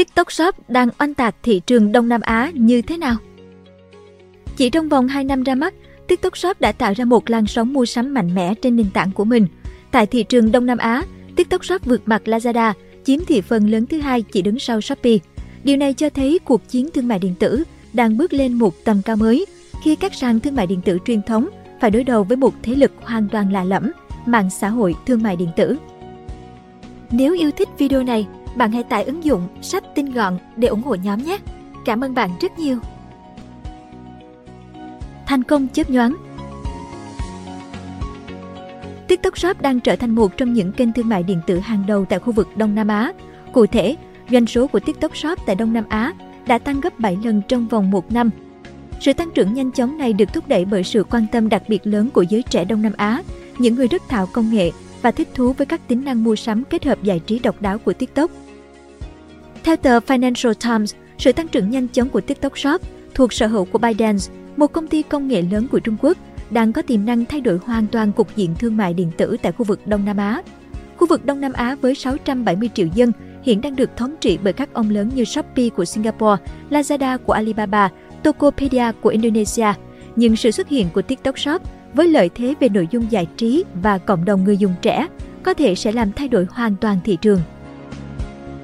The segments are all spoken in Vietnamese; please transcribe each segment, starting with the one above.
TikTok Shop đang oanh tạc thị trường Đông Nam Á như thế nào? Chỉ trong vòng 2 năm ra mắt, TikTok Shop đã tạo ra một làn sóng mua sắm mạnh mẽ trên nền tảng của mình. Tại thị trường Đông Nam Á, TikTok Shop vượt mặt Lazada, chiếm thị phần lớn thứ hai chỉ đứng sau Shopee. Điều này cho thấy cuộc chiến thương mại điện tử đang bước lên một tầm cao mới khi các sàn thương mại điện tử truyền thống phải đối đầu với một thế lực hoàn toàn lạ lẫm, mạng xã hội thương mại điện tử. Nếu yêu thích video này, bạn hãy tải ứng dụng sách tin gọn để ủng hộ nhóm nhé. Cảm ơn bạn rất nhiều. Thành công chớp nhoáng TikTok Shop đang trở thành một trong những kênh thương mại điện tử hàng đầu tại khu vực Đông Nam Á. Cụ thể, doanh số của TikTok Shop tại Đông Nam Á đã tăng gấp 7 lần trong vòng một năm. Sự tăng trưởng nhanh chóng này được thúc đẩy bởi sự quan tâm đặc biệt lớn của giới trẻ Đông Nam Á, những người rất thạo công nghệ và thích thú với các tính năng mua sắm kết hợp giải trí độc đáo của TikTok. Theo tờ Financial Times, sự tăng trưởng nhanh chóng của TikTok Shop thuộc sở hữu của ByteDance, một công ty công nghệ lớn của Trung Quốc, đang có tiềm năng thay đổi hoàn toàn cục diện thương mại điện tử tại khu vực Đông Nam Á. Khu vực Đông Nam Á với 670 triệu dân hiện đang được thống trị bởi các ông lớn như Shopee của Singapore, Lazada của Alibaba, Tokopedia của Indonesia. Nhưng sự xuất hiện của TikTok Shop với lợi thế về nội dung giải trí và cộng đồng người dùng trẻ có thể sẽ làm thay đổi hoàn toàn thị trường.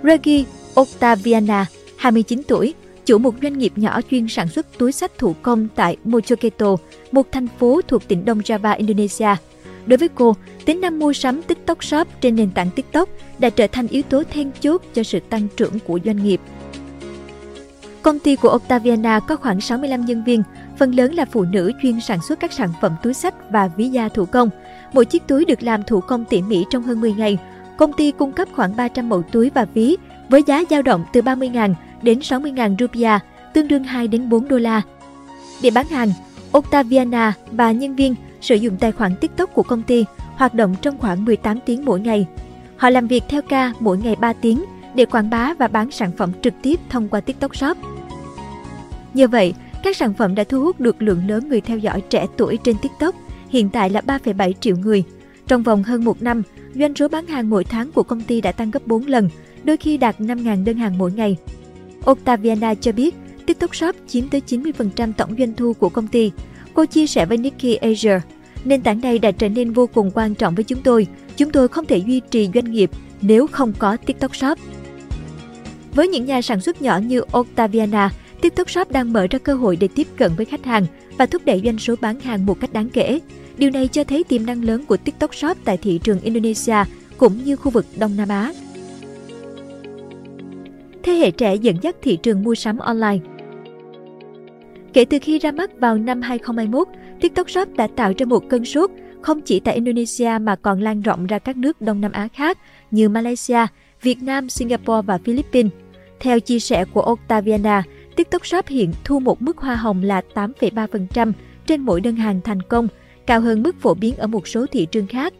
Reggie Octaviana, 29 tuổi, chủ một doanh nghiệp nhỏ chuyên sản xuất túi sách thủ công tại Mojokerto, một thành phố thuộc tỉnh Đông Java, Indonesia. Đối với cô, tính năng mua sắm TikTok Shop trên nền tảng TikTok đã trở thành yếu tố then chốt cho sự tăng trưởng của doanh nghiệp. Công ty của Octaviana có khoảng 65 nhân viên, phần lớn là phụ nữ chuyên sản xuất các sản phẩm túi sách và ví da thủ công. Mỗi chiếc túi được làm thủ công tỉ mỉ trong hơn 10 ngày. Công ty cung cấp khoảng 300 mẫu túi và ví với giá dao động từ 30.000 đến 60.000 rupiah, tương đương 2 đến 4 đô la. Để bán hàng, Octaviana và nhân viên sử dụng tài khoản TikTok của công ty, hoạt động trong khoảng 18 tiếng mỗi ngày. Họ làm việc theo ca mỗi ngày 3 tiếng để quảng bá và bán sản phẩm trực tiếp thông qua TikTok Shop. Như vậy, các sản phẩm đã thu hút được lượng lớn người theo dõi trẻ tuổi trên TikTok, hiện tại là 3,7 triệu người. Trong vòng hơn một năm, doanh số bán hàng mỗi tháng của công ty đã tăng gấp 4 lần, đôi khi đạt 5.000 đơn hàng mỗi ngày. Octaviana cho biết, TikTok Shop chiếm tới 90% tổng doanh thu của công ty. Cô chia sẻ với Nikki Asia, nền tảng này đã trở nên vô cùng quan trọng với chúng tôi. Chúng tôi không thể duy trì doanh nghiệp nếu không có TikTok Shop. Với những nhà sản xuất nhỏ như Octaviana, TikTok Shop đang mở ra cơ hội để tiếp cận với khách hàng và thúc đẩy doanh số bán hàng một cách đáng kể. Điều này cho thấy tiềm năng lớn của TikTok Shop tại thị trường Indonesia cũng như khu vực Đông Nam Á. Thế hệ trẻ dẫn dắt thị trường mua sắm online Kể từ khi ra mắt vào năm 2021, TikTok Shop đã tạo ra một cơn sốt không chỉ tại Indonesia mà còn lan rộng ra các nước Đông Nam Á khác như Malaysia, Việt Nam, Singapore và Philippines. Theo chia sẻ của Octaviana, TikTok Shop hiện thu một mức hoa hồng là 8,3% trên mỗi đơn hàng thành công, cao hơn mức phổ biến ở một số thị trường khác.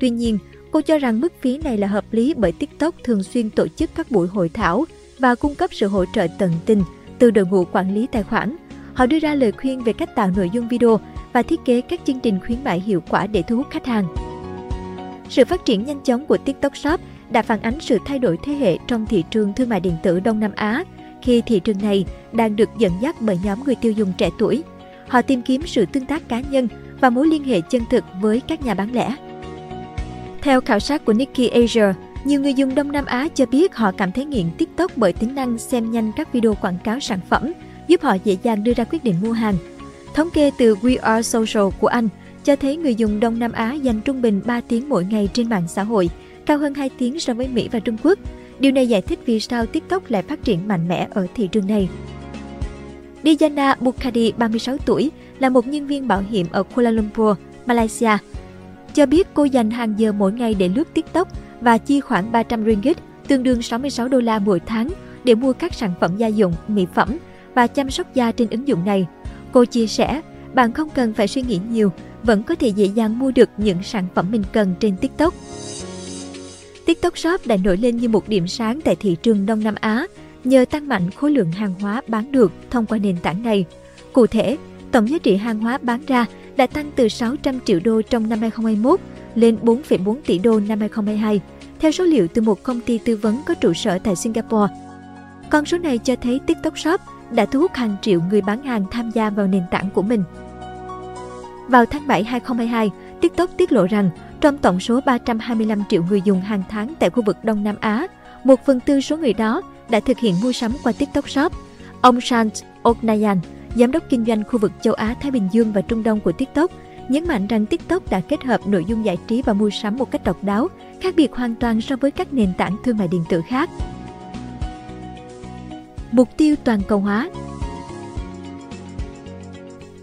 Tuy nhiên, cô cho rằng mức phí này là hợp lý bởi TikTok thường xuyên tổ chức các buổi hội thảo và cung cấp sự hỗ trợ tận tình từ đội ngũ quản lý tài khoản. Họ đưa ra lời khuyên về cách tạo nội dung video và thiết kế các chương trình khuyến mại hiệu quả để thu hút khách hàng. Sự phát triển nhanh chóng của TikTok Shop đã phản ánh sự thay đổi thế hệ trong thị trường thương mại điện tử Đông Nam Á khi thị trường này đang được dẫn dắt bởi nhóm người tiêu dùng trẻ tuổi. Họ tìm kiếm sự tương tác cá nhân và mối liên hệ chân thực với các nhà bán lẻ. Theo khảo sát của Nikkei Asia, nhiều người dùng Đông Nam Á cho biết họ cảm thấy nghiện TikTok bởi tính năng xem nhanh các video quảng cáo sản phẩm, giúp họ dễ dàng đưa ra quyết định mua hàng. Thống kê từ We Are Social của Anh cho thấy người dùng Đông Nam Á dành trung bình 3 tiếng mỗi ngày trên mạng xã hội, cao hơn 2 tiếng so với Mỹ và Trung Quốc. Điều này giải thích vì sao TikTok lại phát triển mạnh mẽ ở thị trường này. Diana Bukhadi, 36 tuổi, là một nhân viên bảo hiểm ở Kuala Lumpur, Malaysia. Cho biết cô dành hàng giờ mỗi ngày để lướt TikTok và chi khoảng 300 ringgit, tương đương 66 đô la mỗi tháng để mua các sản phẩm gia dụng, mỹ phẩm và chăm sóc da trên ứng dụng này. Cô chia sẻ, bạn không cần phải suy nghĩ nhiều, vẫn có thể dễ dàng mua được những sản phẩm mình cần trên TikTok. TikTok Shop đã nổi lên như một điểm sáng tại thị trường Đông Nam Á nhờ tăng mạnh khối lượng hàng hóa bán được thông qua nền tảng này. Cụ thể, tổng giá trị hàng hóa bán ra đã tăng từ 600 triệu đô trong năm 2021 lên 4,4 tỷ đô năm 2022, theo số liệu từ một công ty tư vấn có trụ sở tại Singapore. Con số này cho thấy TikTok Shop đã thu hút hàng triệu người bán hàng tham gia vào nền tảng của mình. Vào tháng 7 2022, TikTok tiết lộ rằng trong tổng số 325 triệu người dùng hàng tháng tại khu vực Đông Nam Á, một phần tư số người đó đã thực hiện mua sắm qua TikTok Shop. Ông Shant Oknayan, giám đốc kinh doanh khu vực châu Á, Thái Bình Dương và Trung Đông của TikTok, nhấn mạnh rằng TikTok đã kết hợp nội dung giải trí và mua sắm một cách độc đáo, khác biệt hoàn toàn so với các nền tảng thương mại điện tử khác. Mục tiêu toàn cầu hóa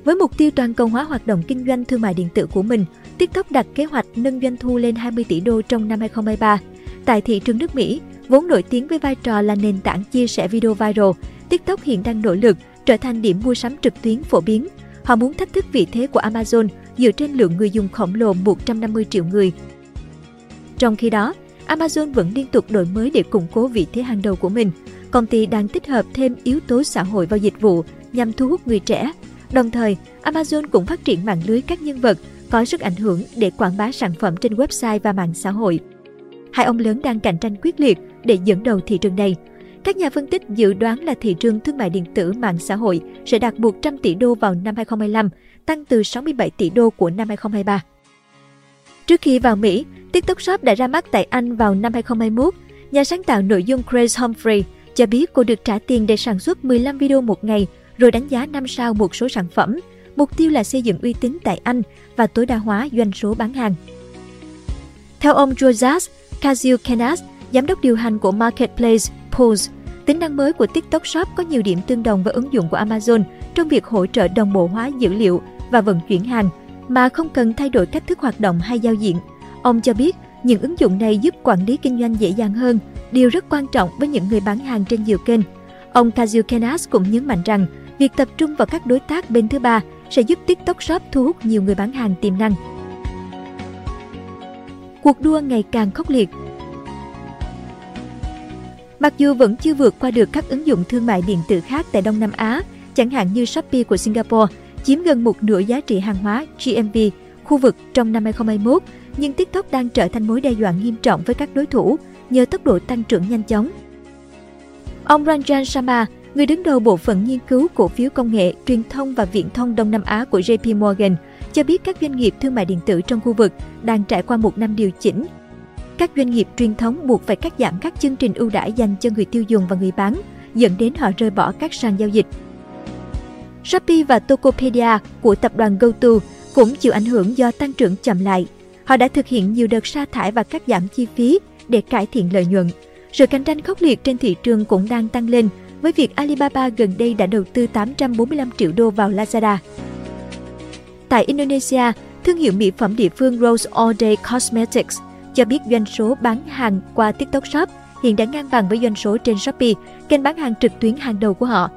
Với mục tiêu toàn cầu hóa hoạt động kinh doanh thương mại điện tử của mình, TikTok đặt kế hoạch nâng doanh thu lên 20 tỷ đô trong năm 2023. Tại thị trường nước Mỹ, vốn nổi tiếng với vai trò là nền tảng chia sẻ video viral, TikTok hiện đang nỗ lực trở thành điểm mua sắm trực tuyến phổ biến. Họ muốn thách thức vị thế của Amazon dựa trên lượng người dùng khổng lồ 150 triệu người. Trong khi đó, Amazon vẫn liên tục đổi mới để củng cố vị thế hàng đầu của mình. Công ty đang tích hợp thêm yếu tố xã hội vào dịch vụ nhằm thu hút người trẻ. Đồng thời, Amazon cũng phát triển mạng lưới các nhân vật có sức ảnh hưởng để quảng bá sản phẩm trên website và mạng xã hội. Hai ông lớn đang cạnh tranh quyết liệt để dẫn đầu thị trường này. Các nhà phân tích dự đoán là thị trường thương mại điện tử mạng xã hội sẽ đạt 100 tỷ đô vào năm 2025, tăng từ 67 tỷ đô của năm 2023. Trước khi vào Mỹ, TikTok Shop đã ra mắt tại Anh vào năm 2021. Nhà sáng tạo nội dung Grace Humphrey cho biết cô được trả tiền để sản xuất 15 video một ngày rồi đánh giá 5 sao một số sản phẩm. Mục tiêu là xây dựng uy tín tại Anh và tối đa hóa doanh số bán hàng. Theo ông Josas Kazukenas, giám đốc điều hành của Marketplace Pulse, tính năng mới của TikTok Shop có nhiều điểm tương đồng với ứng dụng của Amazon trong việc hỗ trợ đồng bộ hóa dữ liệu và vận chuyển hàng mà không cần thay đổi cách thức hoạt động hay giao diện. Ông cho biết những ứng dụng này giúp quản lý kinh doanh dễ dàng hơn, điều rất quan trọng với những người bán hàng trên nhiều kênh. Ông Kazukenas cũng nhấn mạnh rằng việc tập trung vào các đối tác bên thứ ba sẽ giúp TikTok Shop thu hút nhiều người bán hàng tiềm năng. Cuộc đua ngày càng khốc liệt Mặc dù vẫn chưa vượt qua được các ứng dụng thương mại điện tử khác tại Đông Nam Á, chẳng hạn như Shopee của Singapore, chiếm gần một nửa giá trị hàng hóa GMV khu vực trong năm 2021, nhưng TikTok đang trở thành mối đe dọa nghiêm trọng với các đối thủ nhờ tốc độ tăng trưởng nhanh chóng. Ông Ranjan Sharma, người đứng đầu bộ phận nghiên cứu cổ phiếu công nghệ, truyền thông và viễn thông Đông Nam Á của JP Morgan, cho biết các doanh nghiệp thương mại điện tử trong khu vực đang trải qua một năm điều chỉnh. Các doanh nghiệp truyền thống buộc phải cắt giảm các chương trình ưu đãi dành cho người tiêu dùng và người bán, dẫn đến họ rời bỏ các sàn giao dịch. Shopee và Tokopedia của tập đoàn GoTo cũng chịu ảnh hưởng do tăng trưởng chậm lại. Họ đã thực hiện nhiều đợt sa thải và cắt giảm chi phí để cải thiện lợi nhuận. Sự cạnh tranh khốc liệt trên thị trường cũng đang tăng lên với việc Alibaba gần đây đã đầu tư 845 triệu đô vào Lazada. Tại Indonesia, thương hiệu mỹ phẩm địa phương Rose All Day Cosmetics cho biết doanh số bán hàng qua TikTok Shop hiện đã ngang bằng với doanh số trên Shopee, kênh bán hàng trực tuyến hàng đầu của họ.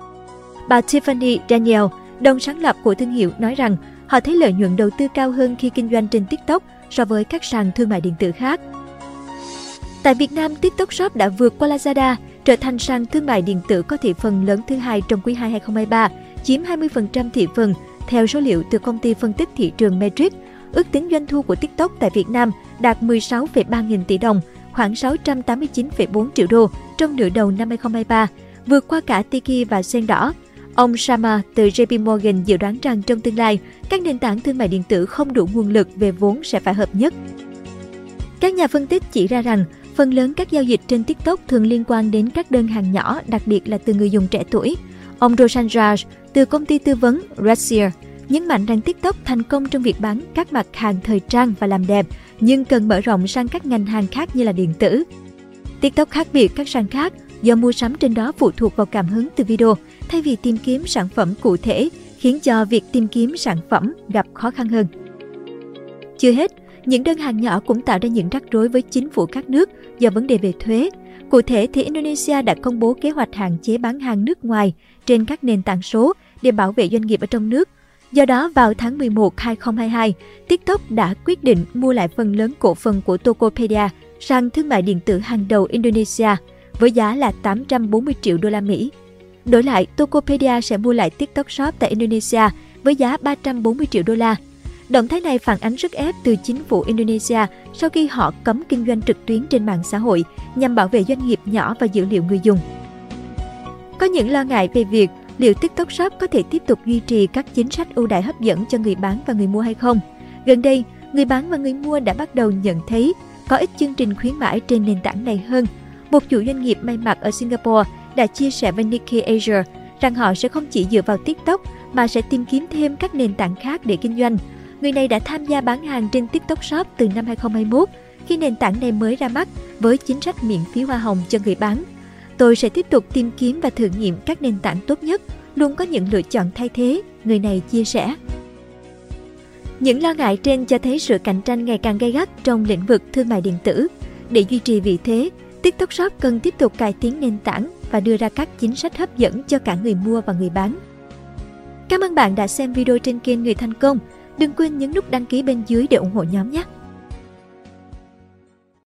Bà Tiffany Daniel, đồng sáng lập của thương hiệu, nói rằng họ thấy lợi nhuận đầu tư cao hơn khi kinh doanh trên TikTok so với các sàn thương mại điện tử khác. Tại Việt Nam, TikTok Shop đã vượt qua Lazada, trở thành sàn thương mại điện tử có thị phần lớn thứ hai trong quý 2 2023, chiếm 20% thị phần theo số liệu từ công ty phân tích thị trường Metric. Ước tính doanh thu của TikTok tại Việt Nam đạt 16,3 nghìn tỷ đồng, khoảng 689,4 triệu đô trong nửa đầu năm 2023, vượt qua cả Tiki và Sen Đỏ. Ông Sharma từ JP Morgan dự đoán rằng trong tương lai, các nền tảng thương mại điện tử không đủ nguồn lực về vốn sẽ phải hợp nhất. Các nhà phân tích chỉ ra rằng, phần lớn các giao dịch trên TikTok thường liên quan đến các đơn hàng nhỏ, đặc biệt là từ người dùng trẻ tuổi. Ông Roshan Raj từ công ty tư vấn Redseer nhấn mạnh rằng TikTok thành công trong việc bán các mặt hàng thời trang và làm đẹp, nhưng cần mở rộng sang các ngành hàng khác như là điện tử. TikTok khác biệt các sàn khác do mua sắm trên đó phụ thuộc vào cảm hứng từ video thay vì tìm kiếm sản phẩm cụ thể, khiến cho việc tìm kiếm sản phẩm gặp khó khăn hơn. Chưa hết, những đơn hàng nhỏ cũng tạo ra những rắc rối với chính phủ các nước do vấn đề về thuế. Cụ thể thì Indonesia đã công bố kế hoạch hạn chế bán hàng nước ngoài trên các nền tảng số để bảo vệ doanh nghiệp ở trong nước. Do đó, vào tháng 11 2022, TikTok đã quyết định mua lại phần lớn cổ phần của Tokopedia, sàn thương mại điện tử hàng đầu Indonesia, với giá là 840 triệu đô la Mỹ. Đổi lại, Tokopedia sẽ mua lại TikTok Shop tại Indonesia với giá 340 triệu đô la. Động thái này phản ánh sức ép từ chính phủ Indonesia sau khi họ cấm kinh doanh trực tuyến trên mạng xã hội nhằm bảo vệ doanh nghiệp nhỏ và dữ liệu người dùng. Có những lo ngại về việc liệu TikTok Shop có thể tiếp tục duy trì các chính sách ưu đãi hấp dẫn cho người bán và người mua hay không. Gần đây, người bán và người mua đã bắt đầu nhận thấy có ít chương trình khuyến mãi trên nền tảng này hơn. Một chủ doanh nghiệp may mặc ở Singapore đã chia sẻ với Nikkei Asia rằng họ sẽ không chỉ dựa vào TikTok mà sẽ tìm kiếm thêm các nền tảng khác để kinh doanh. Người này đã tham gia bán hàng trên TikTok Shop từ năm 2021 khi nền tảng này mới ra mắt với chính sách miễn phí hoa hồng cho người bán. Tôi sẽ tiếp tục tìm kiếm và thử nghiệm các nền tảng tốt nhất, luôn có những lựa chọn thay thế, người này chia sẻ. Những lo ngại trên cho thấy sự cạnh tranh ngày càng gay gắt trong lĩnh vực thương mại điện tử. Để duy trì vị thế, TikTok Shop cần tiếp tục cải tiến nền tảng và đưa ra các chính sách hấp dẫn cho cả người mua và người bán. Cảm ơn bạn đã xem video trên kênh Người Thành Công. Đừng quên nhấn nút đăng ký bên dưới để ủng hộ nhóm nhé!